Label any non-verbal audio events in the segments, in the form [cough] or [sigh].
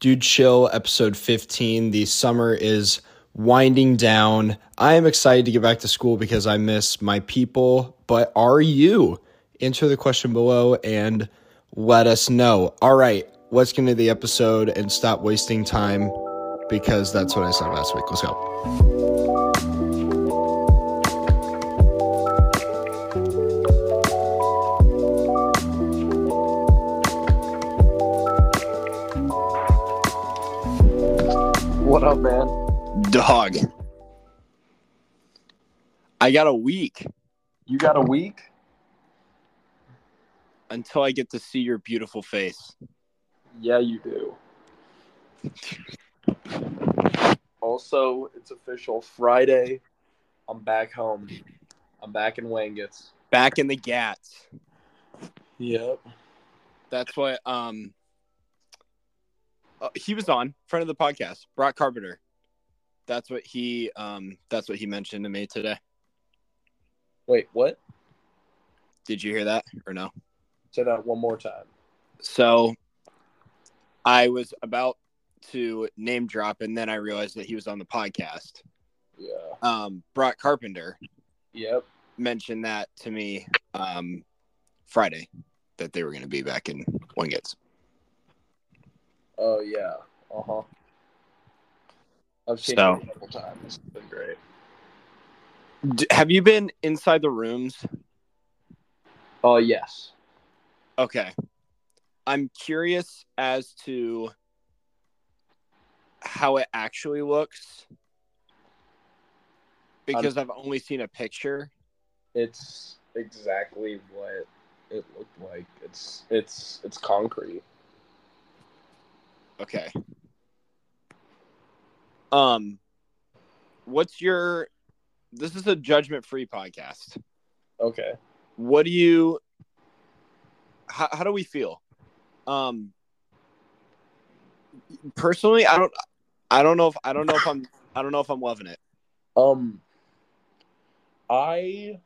Dude Chill, episode 15. The summer is winding down. I am excited to get back to school because I miss my people, but are you? Answer the question below and let us know. All right, let's get into the episode and stop wasting time because that's what I said last week. Let's go. What up, man? Dog. I got a week You got a week? until I get to see your beautiful face. Yeah, you do. Also, it's official. Friday, I'm back home. I'm back in Wengatz. Back in the gats. Yep. That's what um uh, he was on front of the podcast, Brock Carpenter. That's what he um that's what he mentioned to me today. Wait, what? Did you hear that or no? Say that one more time. So I was about to name drop and then I realized that he was on the podcast. Yeah. Um Brock Carpenter Yep. mentioned that to me um, Friday that they were going to be back in Wengatz. Oh yeah. Uh huh. I've seen So- it a couple times. It's been great. D- have you been inside the rooms? Oh yes. Okay. I'm curious as to how it actually looks because I've only seen a picture. It's exactly what it looked like. It's it's it's concrete. Okay. Um what's your this is a judgment free podcast. Okay. what do you how, how do we feel um personally i don't i don't know if i don't know if i'm i don't know if i'm loving it Um, I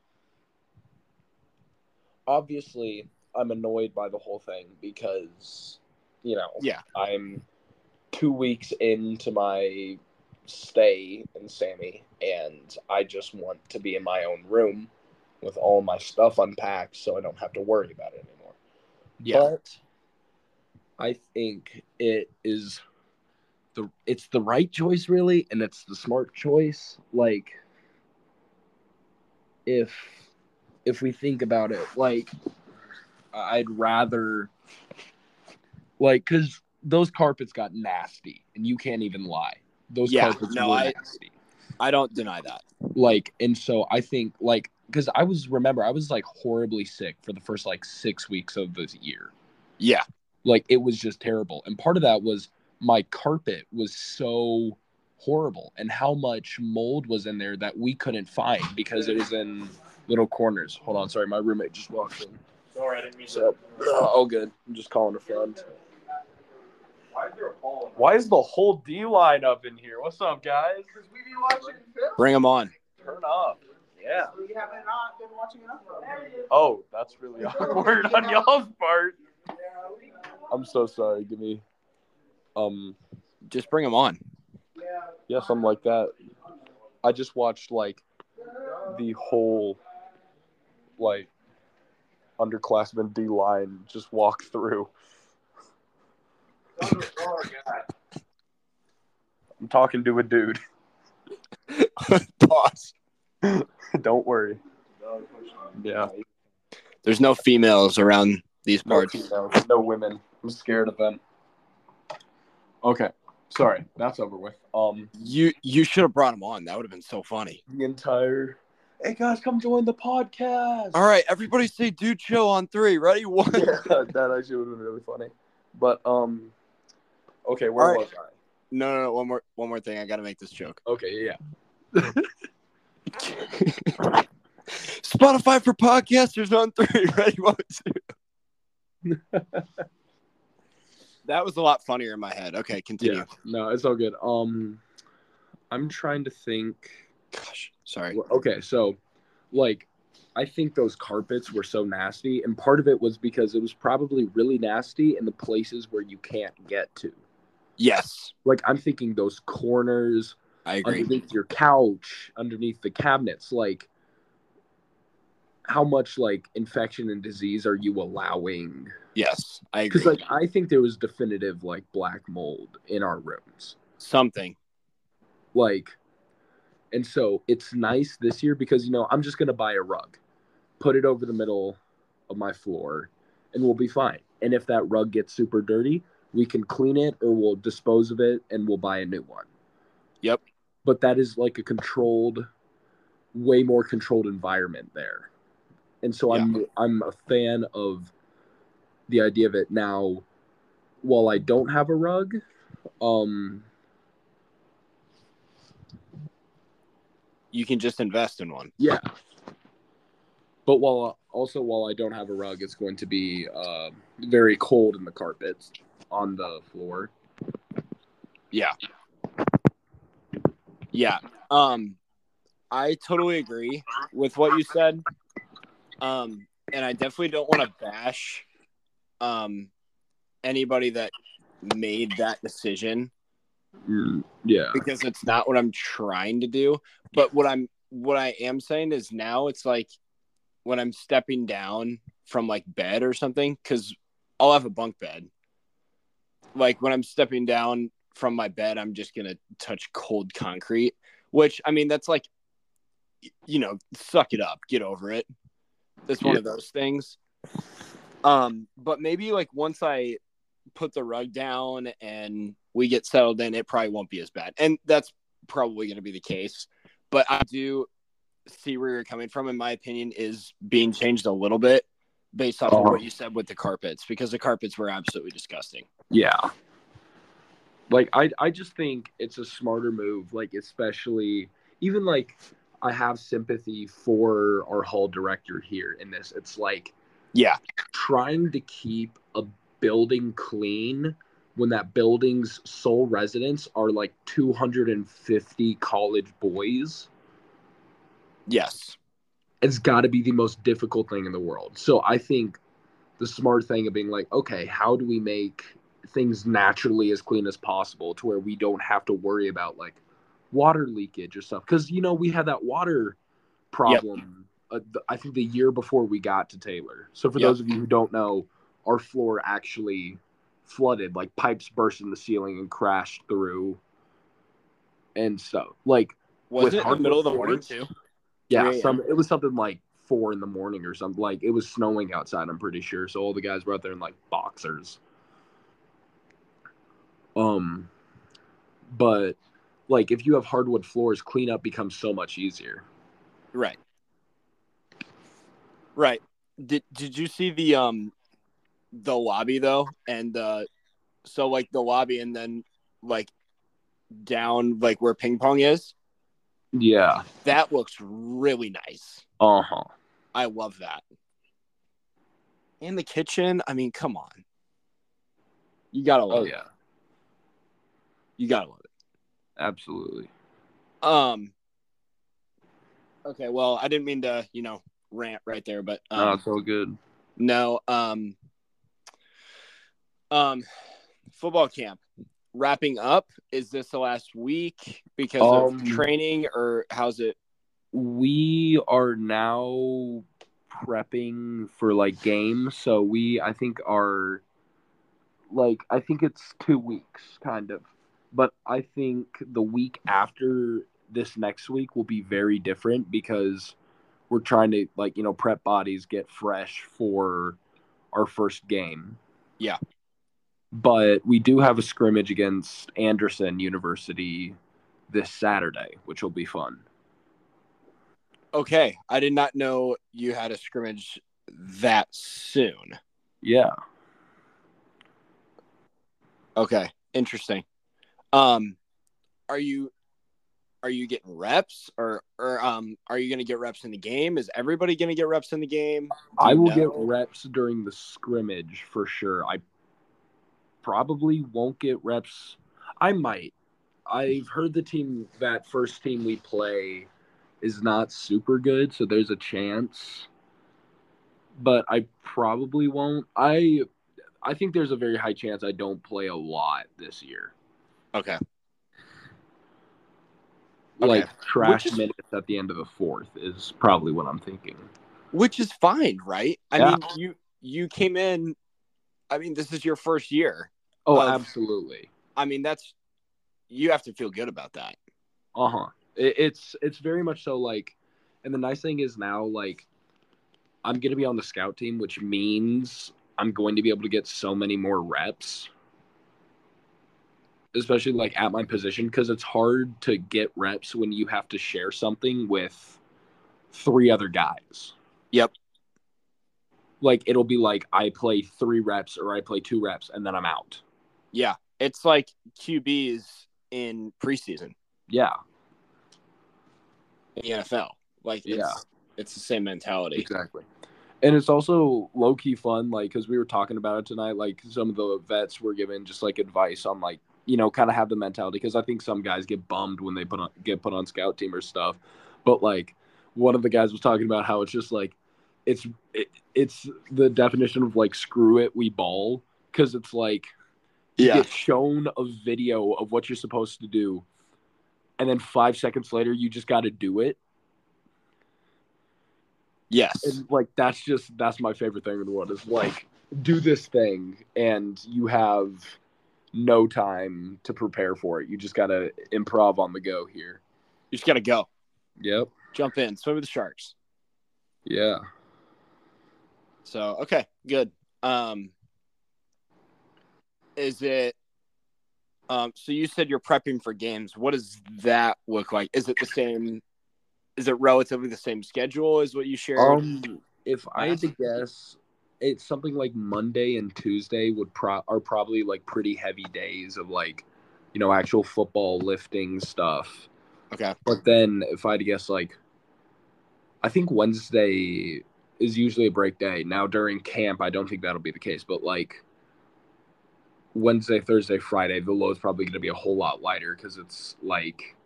obviously I'm annoyed by the whole thing because you know Yeah. I'm two weeks into my stay in Sammy and I just want to be in my own room with all my stuff unpacked so I don't have to worry about it anymore. Yeah. But I think it is the it's the right choice really and it's the smart choice like if if we think about it like i'd rather like because those carpets got nasty and you can't even lie. Those Yeah, carpets no, were I- nasty. I don't deny that. Like and so i think like because i was remember i was like horribly sick for the first like six weeks of this year. Yeah. Like it was just terrible. And part of that was my carpet was so horrible and how much mold was in there that we couldn't find because it was in little corners. Hold on sorry my roommate just walked in. Sorry, I didn't mean so uh, all good. I'm just calling a friend why is the whole d line up in here what's up guys we be watching film. bring them on turn up yeah So you haven't not been watching enough oh that's really [laughs] awkward on y'all's part i'm so sorry give me um just bring them on yeah. Yeah, something like that. I just watched like the whole like underclassmen D line just walk through. That was a baller guy. I'm talking to a dude. [laughs] pause Don't worry. Yeah. there's no females around these No, parts females, no women. I'm scared of them. Okay. Sorry, that's over with. Um you you should have brought him on that would have been so funny the entire Hey guys, come join the podcast. all right everybody say dude chill on three ready one [laughs] Yeah, that actually would have been really funny. But um okay, where All right. was I? no no no one more one more thing i gotta make this joke Okay, yeah. [laughs] spotify for podcasters on three [laughs] ready one two [laughs] that was a lot funnier in my head okay continue Yeah. No, it's all good. Um I'm trying to think gosh sorry okay, so like I think those carpets were so nasty and part of it was because it was probably really nasty in the places where you can't get to. Yes, Like I'm thinking those corners, I agree. underneath your couch, underneath the cabinets, like how much like infection and disease are you allowing? Yes, I agree. Because like I think there was definitive like black mold in our rooms. Something. Like and so it's nice this year because you know I'm just gonna buy a rug, put it over the middle of my floor, and we'll be fine. And if that rug gets super dirty, we can clean it or we'll dispose of it and we'll buy a new one. Yep. But that is like a controlled, way more controlled environment there. And so I'm I'm a fan of the idea of it now. While I don't have a rug, um, You can just invest in one. Yeah. But while also while I don't have a rug, it's going to be uh, very cold in the carpets on the floor. Yeah. Yeah. Um I totally agree with what you said. Um and I definitely don't want to bash um anybody that made that decision Yeah. because it's not what I'm trying to do. But what I'm what I am saying is now it's like when I'm stepping down from like bed or something, because I'll have a bunk bed. Like when I'm stepping down from my bed, I'm just gonna touch cold concrete. Which I mean, that's like, you know, suck it up, get over it. It's one of those things. Um, but maybe like once I put the rug down and we get settled in, it probably won't be as bad. And that's probably going to be the case. But I do see where you're coming from. In my opinion, is being changed a little bit based off of what you said with the carpets because the carpets were absolutely disgusting. Yeah. Like I I just think it's a smarter move, like especially even like I have sympathy for our hall director here in this. It's like Yeah, trying to keep a building clean when that building's sole residents are like 250 college boys yes, it's got to be the most difficult thing in the world. So i think the smart thing of being like okay how do we make things naturally as clean as possible to where we don't have to worry about like water leakage or stuff? Because you know we had that water problem uh, th- i think the year before we got to taylor. So for Yep. those of you who don't know our floor actually flooded like pipes burst in the ceiling and crashed through. And so like was it in the middle of the morning too? Yeah, 3 some it was something like four in the morning or something. Like it was snowing outside. I'm pretty sure. So all the guys were out there in like boxers. Um, but like if you have hardwood floors, cleanup becomes so much easier. Right, right. Did Did you see the um the lobby though? And uh, so like the lobby, and then like down like where ping pong is. Yeah. That looks really nice. Uh huh. I love that. And the kitchen, I mean, come on. You gotta love Oh it. yeah. You gotta love it. Absolutely. Um Okay, well, I didn't mean to, you know, rant right there, but um, oh, it's all good. no, um um football camp wrapping up. Is this the last week because Um, of training or how's it? We are now prepping for like games. So we, I think, are like, I think it's two weeks, kind of. But I think the week after this next week will be very different because we're trying to, like, you know, prep bodies, get fresh for our first game. Yeah. But we do have a scrimmage against Anderson University this Saturday, which will be fun. Okay, I did not know you had a scrimmage that soon. Yeah. Okay, interesting. Um, are you are you getting reps or or um are you gonna get reps in the game? Is everybody gonna get reps in the game? I will know? get reps during the scrimmage for sure. I probably won't get reps. I might. I've heard the team that first team we play is not super good, so there's a chance. But I probably won't. I I think there's a very high chance I don't play a lot this year. Okay. Like Okay. trash is- minutes at the end of the fourth is probably what I'm thinking. Which is fine, right? I Yeah. mean, you you came in. I mean, this is your first year. Oh, Of- absolutely. I mean, that's you have to feel good about that. Uh huh. It, it's it's very much so like, and the nice thing is now like, I'm gonna be on the scout team, which means I'm going to be able to get so many more reps, especially like at my position because it's hard to get reps when you have to share something with three other guys. Yep. Like it'll be like I play three reps or I play two reps and then I'm out. Yeah, it's like QBs in preseason Yeah. in the NFL. Like, it's, Yeah. it's the same mentality. Exactly. And it's also low key fun, like, because we were talking about it tonight. Like, some of the vets were given just like advice on, like, you know, kind of have the mentality. Because I think some guys get bummed when they put on get put on scout team or stuff. But like, one of the guys was talking about how it's just like, it's it, it's the definition of like screw it, we ball. Because it's like, Yeah. get shown a video of what you're supposed to do, and then five seconds later, you just got to do it. Yes. and like that's just that's my favorite thing in the world is like do this thing and you have no time to prepare for it you just gotta improv on the go here You just got to go. yep Jump in. Swim with the sharks. yeah So, okay, good. Um, is it, um, so you said you're prepping for games. What does that look like? Is it the same? Is it relatively the same schedule as what you shared? um if i had to guess it's something like monday and tuesday would pro are probably like pretty heavy days of like you know actual football lifting stuff okay. But then if I had to guess, like, I think Wednesday is usually a break day. Now during camp, I don't think that'll be the case. But like Wednesday, Thursday, Friday, the load's probably going to be a whole lot lighter because it's like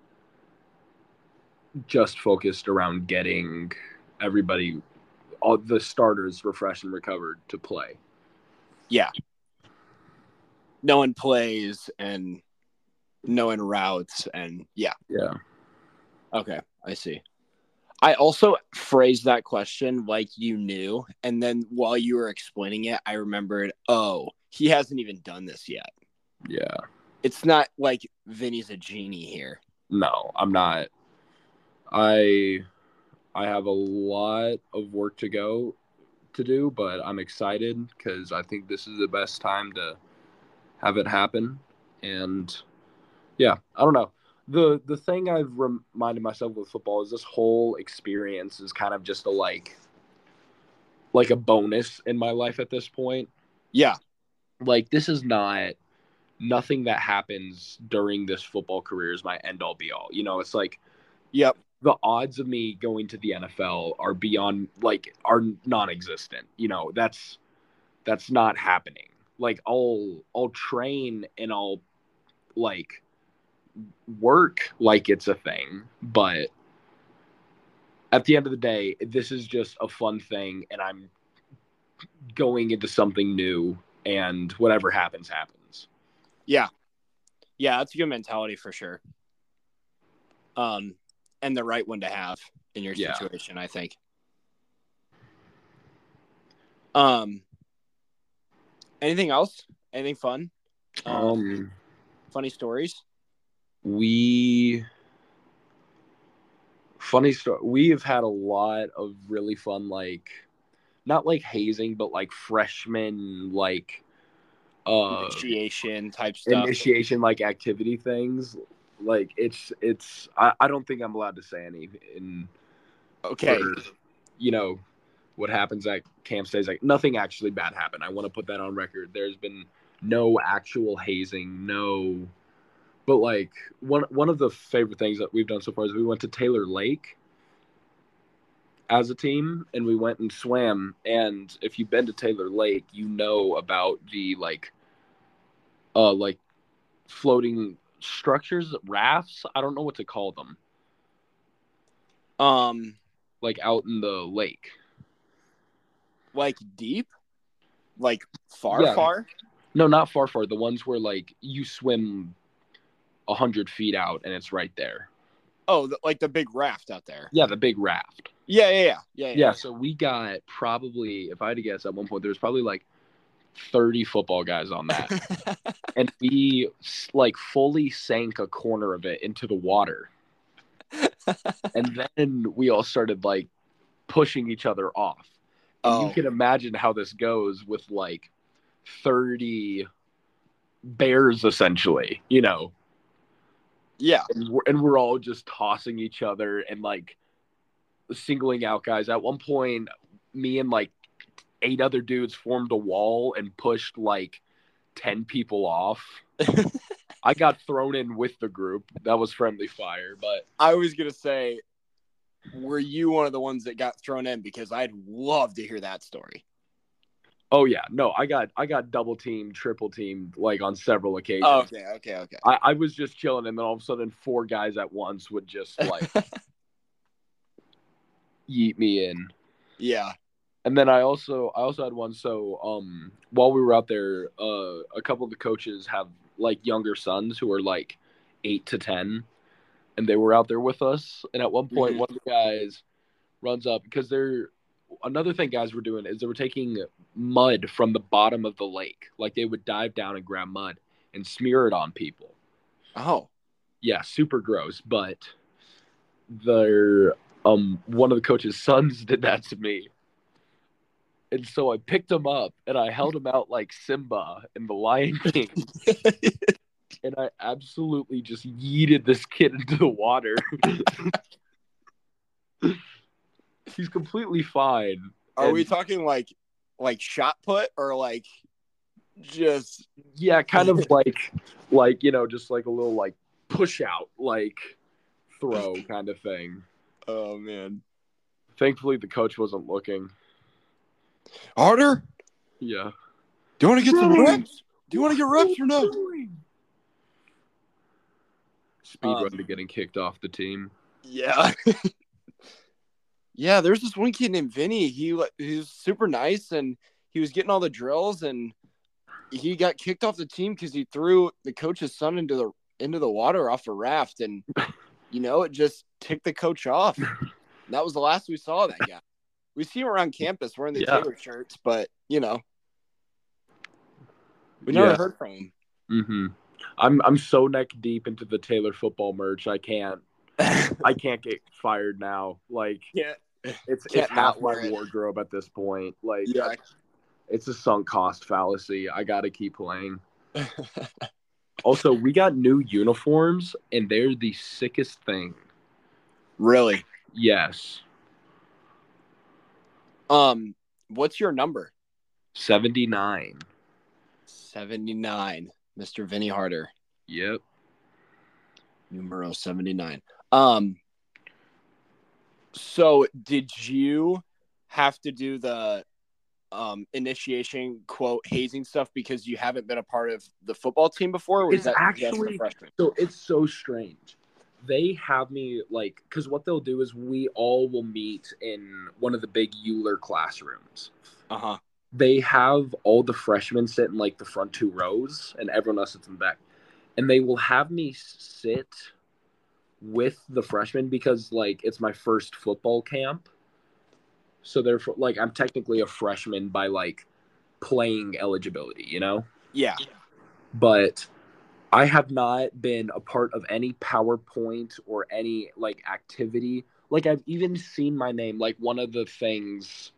just focused around getting everybody, all the starters refreshed and recovered to play. Yeah. No one plays and no one routes and yeah. Yeah. Okay, I see. I also phrased that question like you knew, and then while you were explaining it, I remembered, oh, he hasn't even done this yet. Yeah. It's not like Vinny's a genie here. No, I'm not. I I have a lot of work to go to do, but I'm excited because I think this is the best time to have it happen. And yeah, I don't know. The the thing I've reminded myself with football is this whole experience is kind of just a like like a bonus in my life at this point Yeah, like this is not nothing that happens during this football career is my end all be all. You know, it's like yep, the odds of me going to the NFL are beyond like are non-existent. You know, that's that's not happening. Like I'll I'll train and I'll like work like it's a thing, but at the end of the day, this is just a fun thing and I'm going into something new and whatever happens happens. yeah, yeah. That's a good mentality for sure. Um, and the right one to have in your Yeah. situation, I think. Um, anything else? Anything fun? Um funny stories? we funny story we have had a lot of really fun like not like hazing but like freshman like uh Initiation type stuff. initiation like activity things like it's it's I, I don't think i'm allowed to say any in okay. for, you know what happens at camp stays like nothing actually bad happened i want to put that on record there's been no actual hazing no but like one one of the favorite things that we've done so far is we went to taylor lake as a team and we went and swam and if you've been to taylor lake you know about the like uh like floating structures rafts i don't know what to call them Um, like out in the lake like deep, like far, Yeah. far. No, not far far. The ones where like you swim a hundred feet out, and it's right there. Oh, the, like the big raft out there. Yeah, the big raft. Yeah, yeah, yeah, yeah. Yeah, so we got probably, if I had to guess, at one point there was probably like thirty football guys on that, [laughs] and we like fully sank a corner of it into the water, [laughs] and then we all started like pushing each other off. And Oh. you can imagine how this goes with like 30 bears essentially, you know. yeah. And we're, and we're all just tossing each other and like singling out guys. At one point, me and like eight other dudes formed a wall and pushed like 10 people off. [laughs] I got thrown in with the group. That was friendly fire, but I was gonna say, were you one of the ones that got thrown in? Because I'd love to hear that story. oh yeah, no, I got I got double teamed, triple teamed like on several occasions. Oh, okay, okay, okay. I, I was just chilling, and then all of a sudden, four guys at once would just like [laughs] yeet me in. Yeah. And then I also I also had one. So um, while we were out there, uh, a couple of the coaches have like younger sons who are like eight to ten, and they were out there with us. And at one point, Mhm. one of the guys runs up because they're another thing guys were doing is they were taking mud from the bottom of the lake, like they would dive down and grab mud and smear it on people. Oh. yeah, super gross. But their um one of the coach's sons [laughs] did that to me. And so I picked him up and I held him out like Simba in the Lion [laughs] King. and I absolutely just yeeted this kid [laughs] into the water. He's completely fine. Are we talking like like shot put or like just Yeah, kind of like like, you know, just like a little like push out, like throw kind of thing. Oh man. Thankfully the coach wasn't looking. Harder? Yeah. Do you want to get some reps? Do you want to get reps or no? Speed Um, run to getting kicked off the team. Yeah. [laughs] yeah, there's this one kid named Vinny. He wa- he was super nice and he was getting all the drills and he got kicked off the team because he threw the coach's son into the into the water off a raft and [laughs] you know it just ticked the coach off. [laughs] That was the last we saw that guy. We see him around campus wearing the Yeah. Taylor shirts, but you know we never Yeah. heard from him. Mm-hmm. I'm I'm so neck deep into the Taylor football merch. I can't [laughs] I can't get fired now. Like yeah, it's it's half my it. wardrobe at this point. Like yeah. it's a sunk cost fallacy. I gotta keep playing. [laughs] Also, we got new uniforms and they're the sickest thing. really. Yes. Um, what's your number? 79. 79, Mr. Vinny Harder, Yep. numero 79. Um, so did you have to do the um initiation quote hazing stuff because you haven't been a part of the football team before? It's that actually- So it's so strange. They have me like, because what they'll do is we all will meet in one of the big Euler classrooms. Uh huh. They have all the freshmen sit in like the front two rows, and everyone else sits in the back. And they will have me sit with the freshmen because like it's my first football camp. So therefore, like I'm technically a freshman by like playing eligibility, you know Yeah. but I have not been a part of any PowerPoint or any like activity. Like I've even seen my name. Like one of the things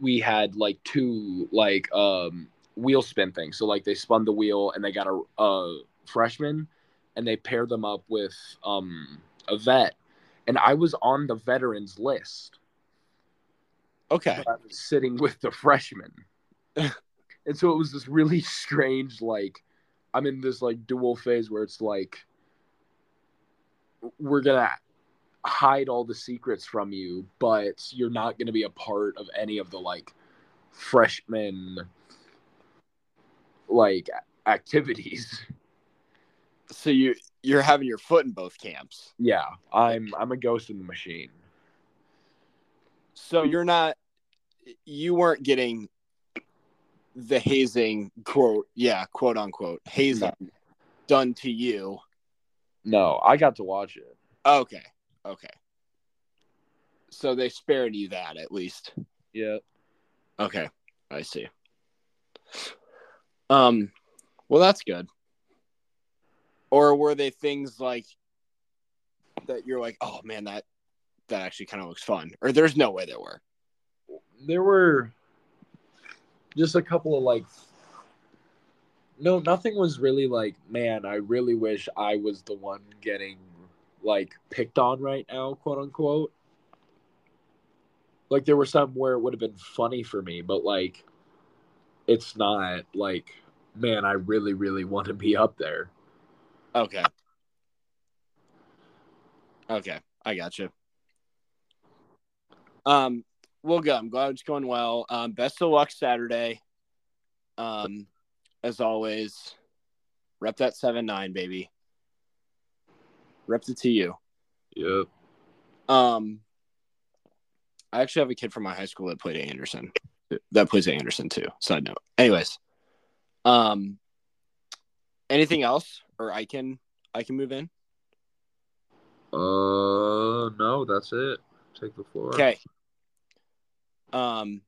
we had like two like um wheel spin things. So like they spun the wheel and they got a, a freshman and they paired them up with um a vet. And I was on the veterans list. Okay. I was sitting with the freshmen. and so it was this really strange, like, I'm in this like dual phase where it's like, we're gonna hide all the secrets from you, but you're not gonna be a part of any of the like freshman like activities. So you you're having your foot in both camps. Yeah, I'm I'm a ghost in the machine. So you're not you weren't getting the hazing quote yeah quote unquote hazing done to you No, I got to watch it. Okay. Okay. So they spared you that at least. Yeah. Okay. I see. Um well that's good. Or were they things like that you're like, "Oh man, that that actually kind of looks fun." Or there's no way there were. There were just a couple of like no, nothing was really like, man, I really wish I was the one getting like picked on right now, quote unquote. Like there were some where it would have been funny for me, but like it's not like, man, I really, really want to be up there. Okay. Okay, I got you. Um, well, good. I'm glad it's going well. Um, best of luck Saturday. Um, as always, rep that seven nine, baby. Rep the TU. Yep. Um, I actually have a kid from my high school that played at Anderson. That plays at Anderson too. Side note. Anyways, um, anything else, or I can I can move in. Uh, no, that's it. Take the floor. Okay. Um,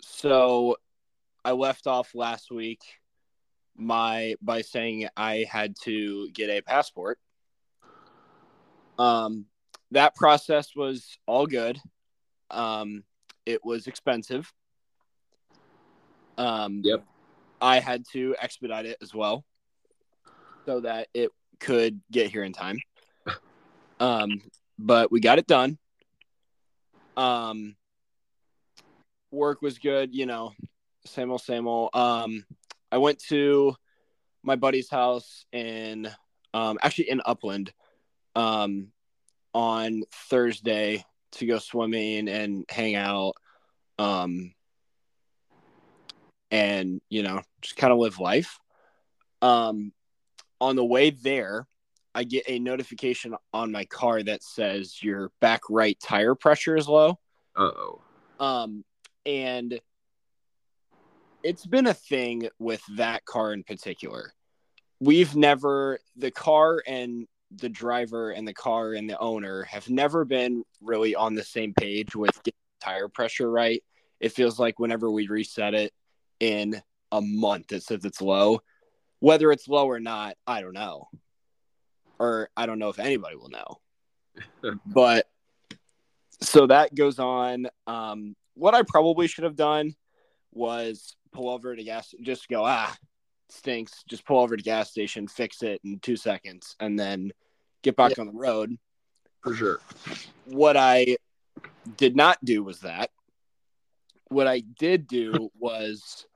so I left off last week my by saying I had to get a passport. Um, that process was all good. Um, it was expensive. Um, Yep. I had to expedite it as well, so that it could get here in time. [laughs] Um, but we got it done. Um, work was good, you know, same old, same old. Um, I went to my buddy's house in, um, actually in Upland, um, on Thursday to go swimming and hang out, um, and you know, just kind of live life. Um, on the way there, I get a notification on my car that says your back right tire pressure is low. Uh oh. Um, and it's been a thing with that car in particular. We've never, the car and the driver and the car and the owner have never been really on the same page with getting tire pressure right. It feels like whenever we reset it in a month, it says it's low. Whether it's low or not, I don't know. Or I don't know if anybody will know. [laughs] but so that goes on. Um, what I probably should have done was pull over to gas, just go, ah, stinks. Just pull over to gas station, fix it in two seconds, and then get back on the road. For sure. What I did not do was that. What I did do [laughs] was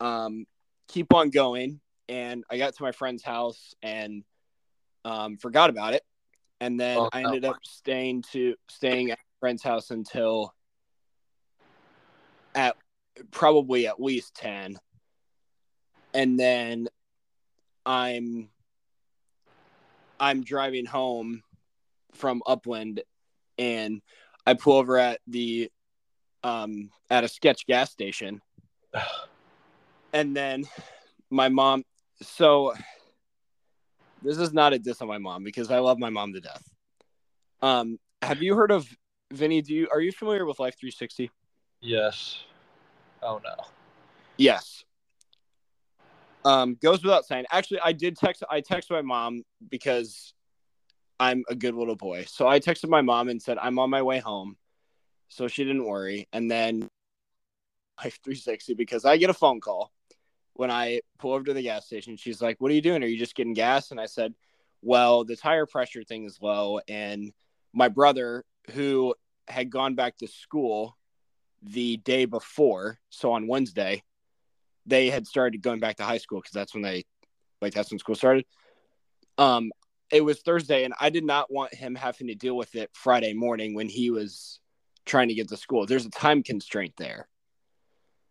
um, keep on going, and I got to my friend's house and um, forgot about it, and then Oh, I no. ended up staying to staying at friend's house until at probably at least 10 and then i'm i'm driving home from upland and i pull over at the um at a sketch gas station. [sighs] And then my mom so this is not a diss on my mom because i love my mom to death. Um have you heard of vinny? Do you are you familiar with life 360 Yes. Oh no. Yes. Um, goes without saying. Actually, I did text. I texted my mom because I'm a good little boy. So I texted my mom and said I'm on my way home, so she didn't worry. And then [laughs] Life 360 because I get a phone call when I pull over to the gas station. She's like, "What are you doing? Are you just getting gas?" And I said, "Well, the tire pressure thing is low, and my brother who had gone back to school." The day before, so on Wednesday, they had started going back to high school because that's when they like that's when school started. Um, it was Thursday, and I did not want him having to deal with it Friday morning when he was trying to get to school. There's a time constraint there.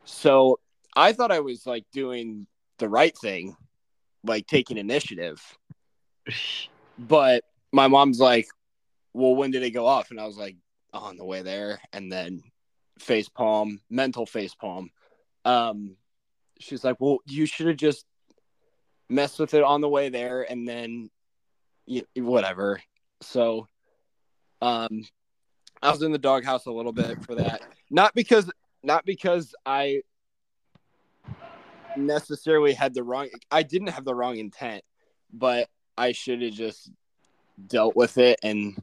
So I thought I was like doing the right thing, like taking initiative. But my mom's like, Well, when did it go off? And I was like, on the way there. And then face palm, mental face palm. Um, she's like, "Well, you should have just messed with it on the way there, and then y- whatever. So, um, I was in the doghouse a little bit for that. Not because, not because I necessarily had the wrong. I didn't have the wrong intent, but I should have just dealt with it and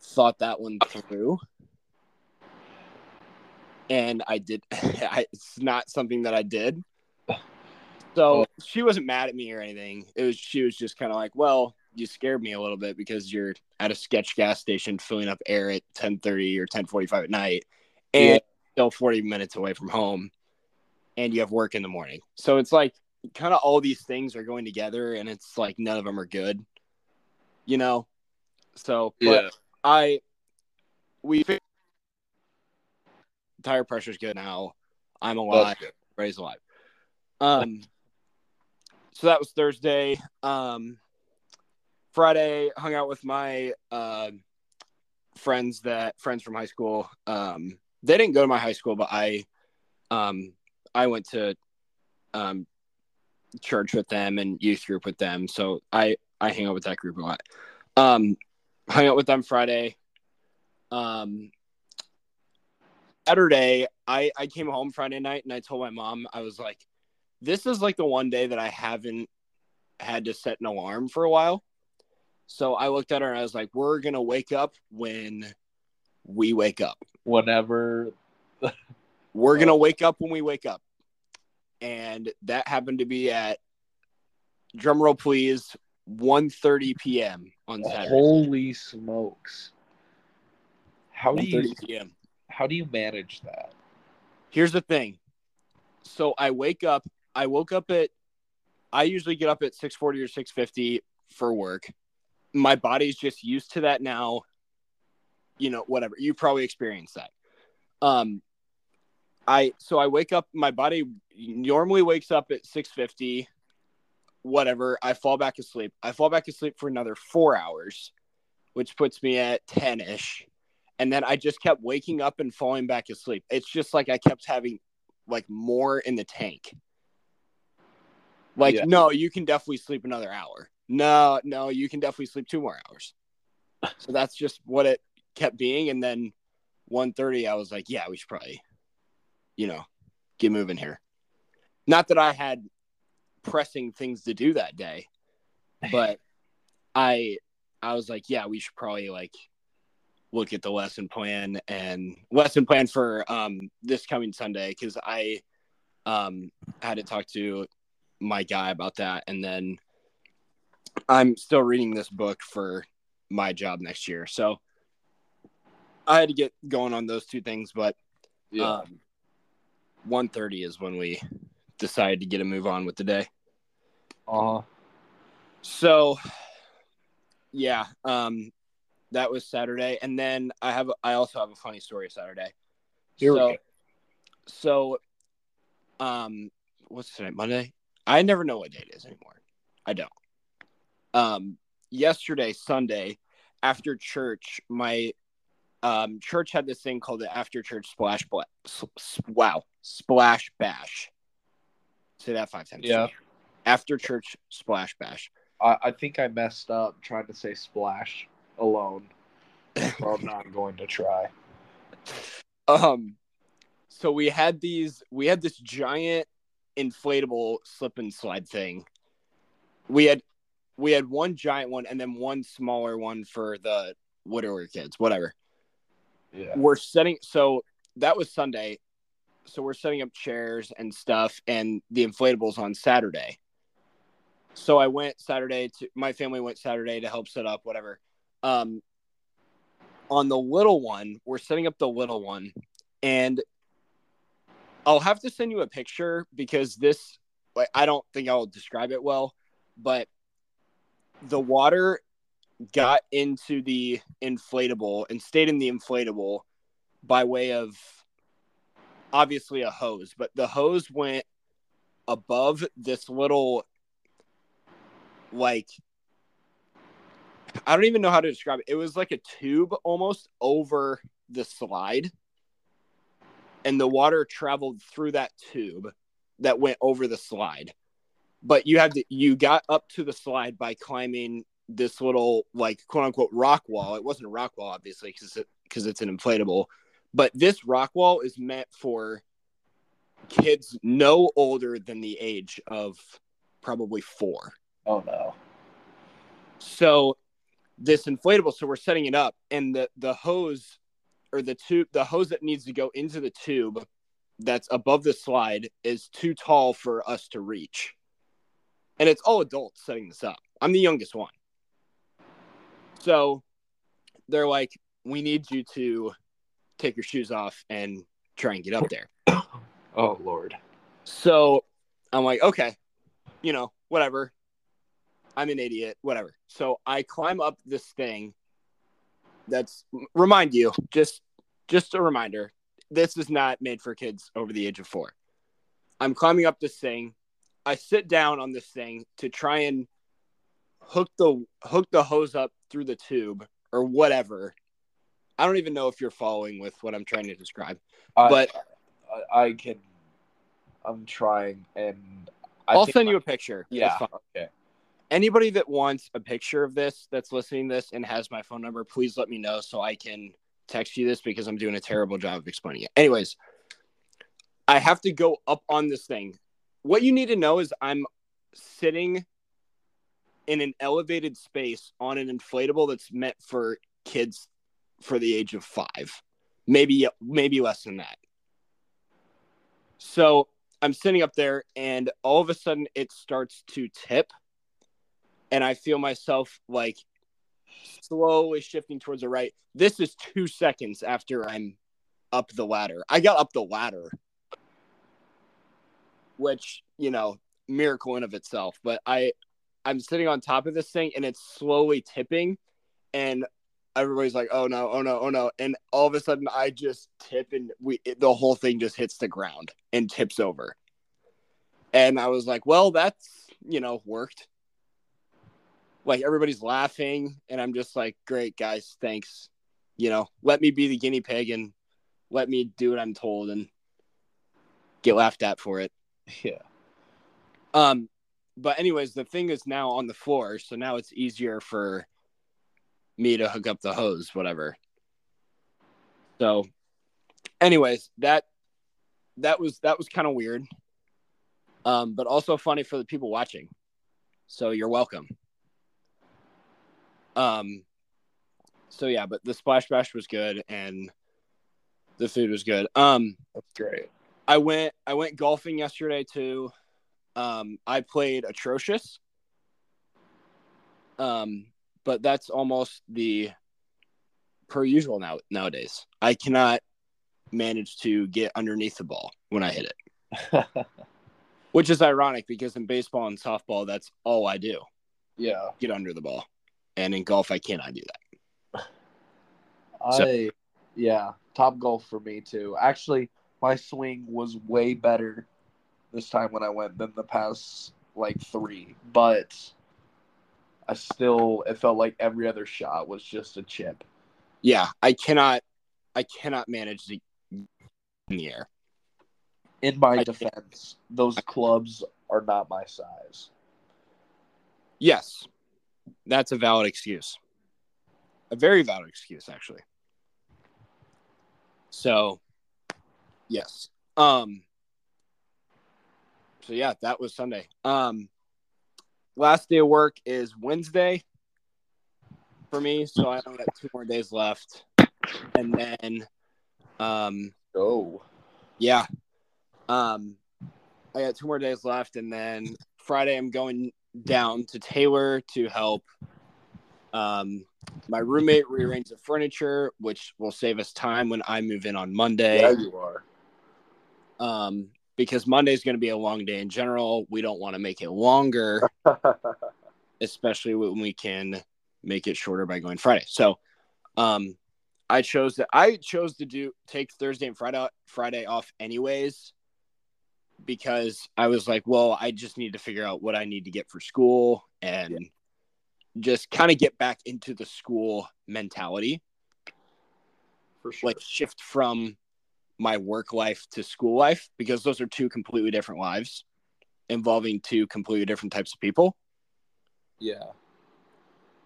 thought that one through. And I did. [laughs] I, it's not something that I did. [sighs] So oh. she wasn't mad at me or anything. It was she was just kind of like, "Well, you scared me a little bit because you're at a sketch gas station filling up air at 10:30 or 10:45 at night, and Yeah. still 40 minutes away from home, and you have work in the morning. So it's like kind of all these things are going together, and it's like none of them are good, you know. So, but I we fi- tire pressure's good now. I'm alive. Ray's alive. Um, so that was Thursday. Um, Friday, hung out with my uh, friends that friends from high school. Um, they didn't go to my high school, but I, um, I went to, um, church with them and youth group with them. So I I hang out with that group a lot. Um, hung out with them Friday. Um, Saturday, I I came home Friday night and I told my mom I was like, this is like the one day that I haven't had to set an alarm for a while. So I looked at her and I was like, we're gonna wake up when we wake up. Whenever We're gonna oh. wake up when we wake up. And that happened to be at drum roll please 1:30 p.m. on Saturday. holy smokes. How do you 1:30 p.m. how do you manage that? Here's the thing. So I wake up. I woke up at. I usually get up at six forty or six fifty for work. My body's just used to that now. You know, whatever. You probably experienced that. Um, I so I wake up. My body normally wakes up at six fifty. Whatever. I fall back asleep. I fall back asleep for another four hours, which puts me at ten ish and then I just kept waking up and falling back asleep. It's just like I kept having like more in the tank. Like, Yeah. no, you can definitely sleep another hour. No, no, you can definitely sleep two more hours. [laughs] So that's just what it kept being. And then 1.30, I was like, yeah, we should probably, you know, get moving here. Not that I had pressing things to do that day, but [laughs] I I was like, yeah, we should probably like look at the lesson plan and lesson plan for um this coming Sunday because I um had to talk to my guy about that and then I'm still reading this book for my job next year. So I had to get going on those two things, but um 1:30 is when we decided to get a move on with the day. uh-huh So yeah, um that was Saturday and then I have I also have a funny story Saturday. Here we so, go. So um what's today? Monday? I never know what day it is anymore. I don't. Um yesterday, Sunday, after church, my um church had this thing called the after church splash bla- s- s- wow, splash bash. Say that five times. Yeah. After church splash bash. I, I think I messed up trying to say splash alone. [laughs] so I'm not going to try. Um, so we had these, we had this giant inflatable slip and slide thing. We had, we had one giant one and then one smaller one for the widower kids, whatever. Yeah. We're setting, so that was Sunday. So we're setting up chairs and stuff and the inflatables on Saturday. So I went Saturday to, my family went Saturday to help set up, whatever. Um, on the little one, we're setting up the little one, and I'll have to send you a picture because this, like, I don't think I'll describe it well, but the water got into the inflatable and stayed in the inflatable by way of obviously a hose, but the hose went above this little, like, I don't even know how to describe it. It was like a tube almost over the slide, and the water traveled through that tube that went over the slide. But you had to, you got up to the slide by climbing this little like quote unquote rock wall. It wasn't a rock wall, obviously, because it, because it's an inflatable. But this rock wall is meant for kids no older than the age of probably four. Oh no. So this inflatable, so we're setting it up, and the the hose or the tube, the hose that needs to go into the tube that's above the slide is too tall for us to reach. And it's all adults setting this up. I'm the youngest one. So they're like, we need you to take your shoes off and try and get up there. [coughs] Oh lord. So I'm like, okay, you know, whatever. I'm an idiot, whatever. So I climb up this thing. That's remind you, just just a reminder. This is not made for kids over the age of four. I'm climbing up this thing. I sit down on this thing to try and hook the hook the hose up through the tube or whatever. I don't even know if you're following with what I'm trying to describe. I, But- I, I can. I'm trying, and I I'll send I- you a picture. Yeah. Okay. Anybody that wants a picture of this that's listening to this and has my phone number, please let me know so I can text you this because I'm doing a terrible job of explaining it. Anyways, I have to go up on this thing. What you need to know is I'm sitting in an elevated space on an inflatable that's meant for kids for the age of 5. Maybe maybe less than that. So, I'm sitting up there and all of a sudden it starts to tip and I feel myself like slowly shifting towards the right. This is two seconds after I'm up the ladder. I got up the ladder, which you know, miracle in of itself. But I, I'm sitting on top of this thing and it's slowly tipping, and everybody's like, "Oh no, oh no, oh no!" And all of a sudden, I just tip and we the whole thing just hits the ground and tips over. And I was like, "Well, that's you know worked." Like everybody's laughing and i'm just like great guys thanks. You know let me be the guinea pig and let me do what i'm told and get laughed at for it. Yeah. um but anyways the thing is now on the floor so now it's easier for me to hook up the hose whatever. So anyways that that was that was kind of weird. Um but also funny for the people watching. So you're welcome um, so yeah, but the splash bash was good and the food was good. Um, That's great. I went I went golfing yesterday too. Um, I played atrocious. Um, but that's almost the per usual now nowadays. I cannot manage to get underneath the ball when I hit it, [laughs] which is ironic because in baseball and softball that's all I do. yeah. Get under the ball. And in golf I cannot do that. I yeah, top golf for me too. Actually, my swing was way better this time when I went than the past like three, but I still it felt like every other shot was just a chip. yeah, I cannot, I cannot manage the in the air. In my I- defense, those clubs are not my size. Yes, that's a valid excuse, a very valid excuse actually. So, yes, um, so yeah, that was Sunday. Um, last day of work is Wednesday for me, so I only got two more days left, and then, um, Oh, Yeah. Um I got two more days left and then Friday I'm going down to Taylor to help um my roommate rearrange the furniture, which will save us time when I move in on Monday. yeah, you are. Um because Monday's going to be a long day in general. We don't want to make it longer, [laughs] especially when we can make it shorter by going Friday. So, um, I chose that I chose to do take Thursday and Friday Friday off anyways because I was like, well, I just need to figure out what I need to get for school and just kind of get back into the school mentality, for sure. like shift from my work life to school life because those are two completely different lives involving two completely different types of people. yeah,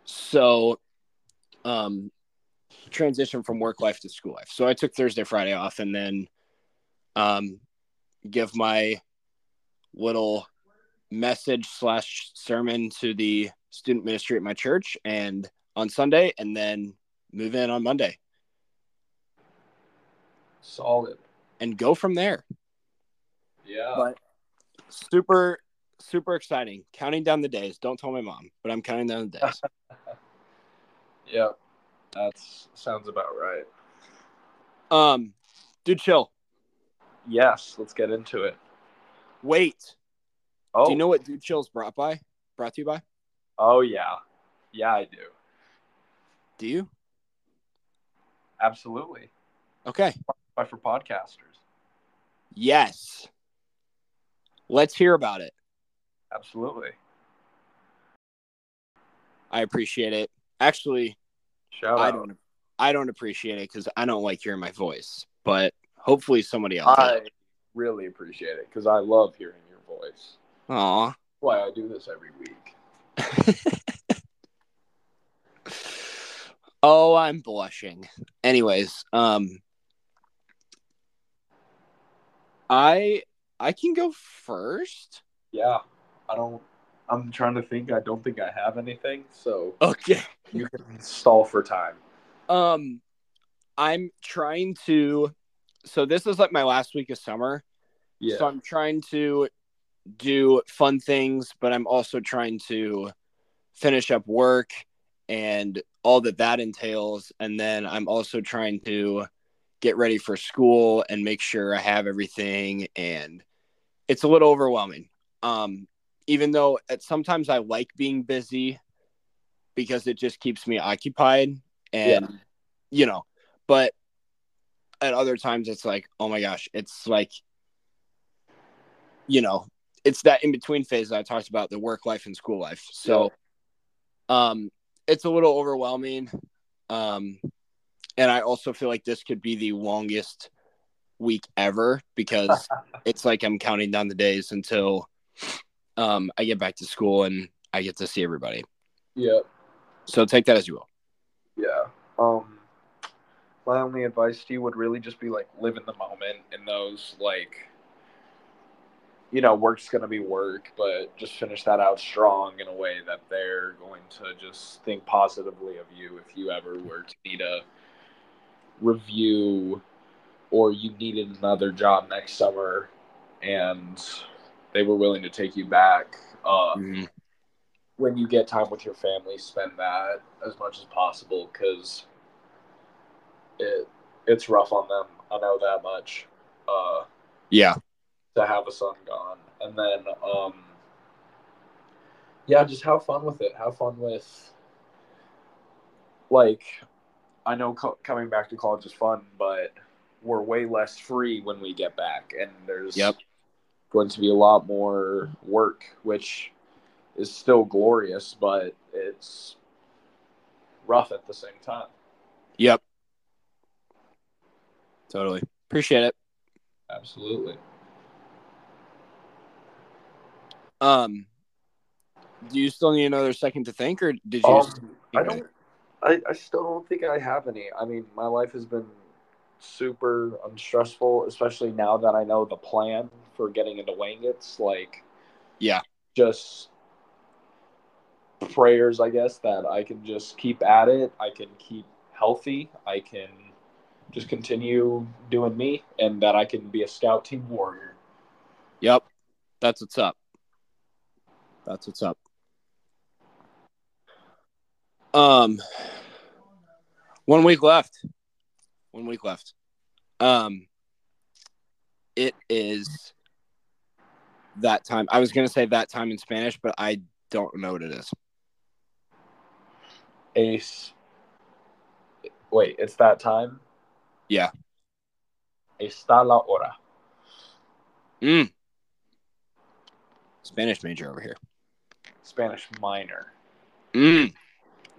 So, um, transition from work life to school life. So I took Thursday, Friday off, and then, um, give my little message slash sermon to the student ministry at my church, and on Sunday, and then move in on Monday Solid. and go from there. Yeah. But super, super exciting. Counting down the days. Don't tell my mom, but I'm counting down the days. [laughs] Yep. That's sounds about right. um, dude, chill. Yes, let's get into it. Wait. Oh, Do you oh. know what Dude Chill's brought by? Brought to you by? oh yeah. Yeah, I do. Do you? Absolutely. Okay. Why for podcasters? Yes. Let's hear about it. Absolutely. I appreciate it. Actually, Shout I out. don't. I don't appreciate it because I don't like hearing my voice. But hopefully, somebody else. I really appreciate it because I love hearing your voice. Aw. Why I do this every week. [laughs] oh, I'm blushing. Anyways, um, I I can go first. Yeah. I don't. I'm trying to think. I don't think I have anything, so Okay. you can stall for time. Um, I'm trying to. So this is like my last week of summer. Yeah. So I'm trying to do fun things, but I'm also trying to finish up work and all that that entails. And then I'm also trying to get ready for school and make sure I have everything. And it's a little overwhelming. Um, even though at sometimes I like being busy because it just keeps me occupied and you know, but at other times it's like, oh my gosh, it's like you know, it's that in between phase that I talked about the work life and school life. So um it's a little overwhelming. Um and I also feel like this could be the longest week ever because [laughs] it's like I'm counting down the days until um I get back to school and I get to see everybody. Yeah. So take that as you will. Yeah. Um my only advice to you would really just be like live in the moment and those like you know, work's gonna be work, but just finish that out strong in a way that they're going to just think positively of you if you ever were to need a review or you needed another job next summer and they were willing to take you back. Uh when you get time with your family, spend that as much as possible because it it's rough on them. I know that much. Uh, Yeah. to have a son gone, and then um, yeah, just have fun with it. Have fun with like I know co- coming back to college is fun, but we're way less free when we get back, and there's Yep. going to be a lot more work, which is still glorious, but it's rough at the same time. Yep. Totally. Appreciate it. Absolutely. Um do you still need another second to think or did you Um, just I don't. I, I still don't think I have any. I mean, my life has been super unstressful, especially now that I know the plan for getting into Wengatz. Like, Yeah. just prayers, I guess, that I can just keep at it. I can keep healthy. I can just continue doing me, and that I can be a scout team warrior. Yep. That's what's up. That's what's up. Um one week left. One week left. Um it is that time. I was gonna say that time in Spanish, but I don't know what it is. Ace. Wait, it's that time. Yeah. Está la hora. Mm. Spanish major over here. Spanish minor. Mm.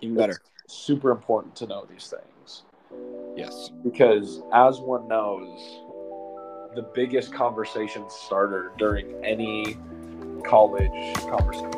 Even better. Super important to know these things Yes. because, as one knows, the biggest conversation starter during any college conversation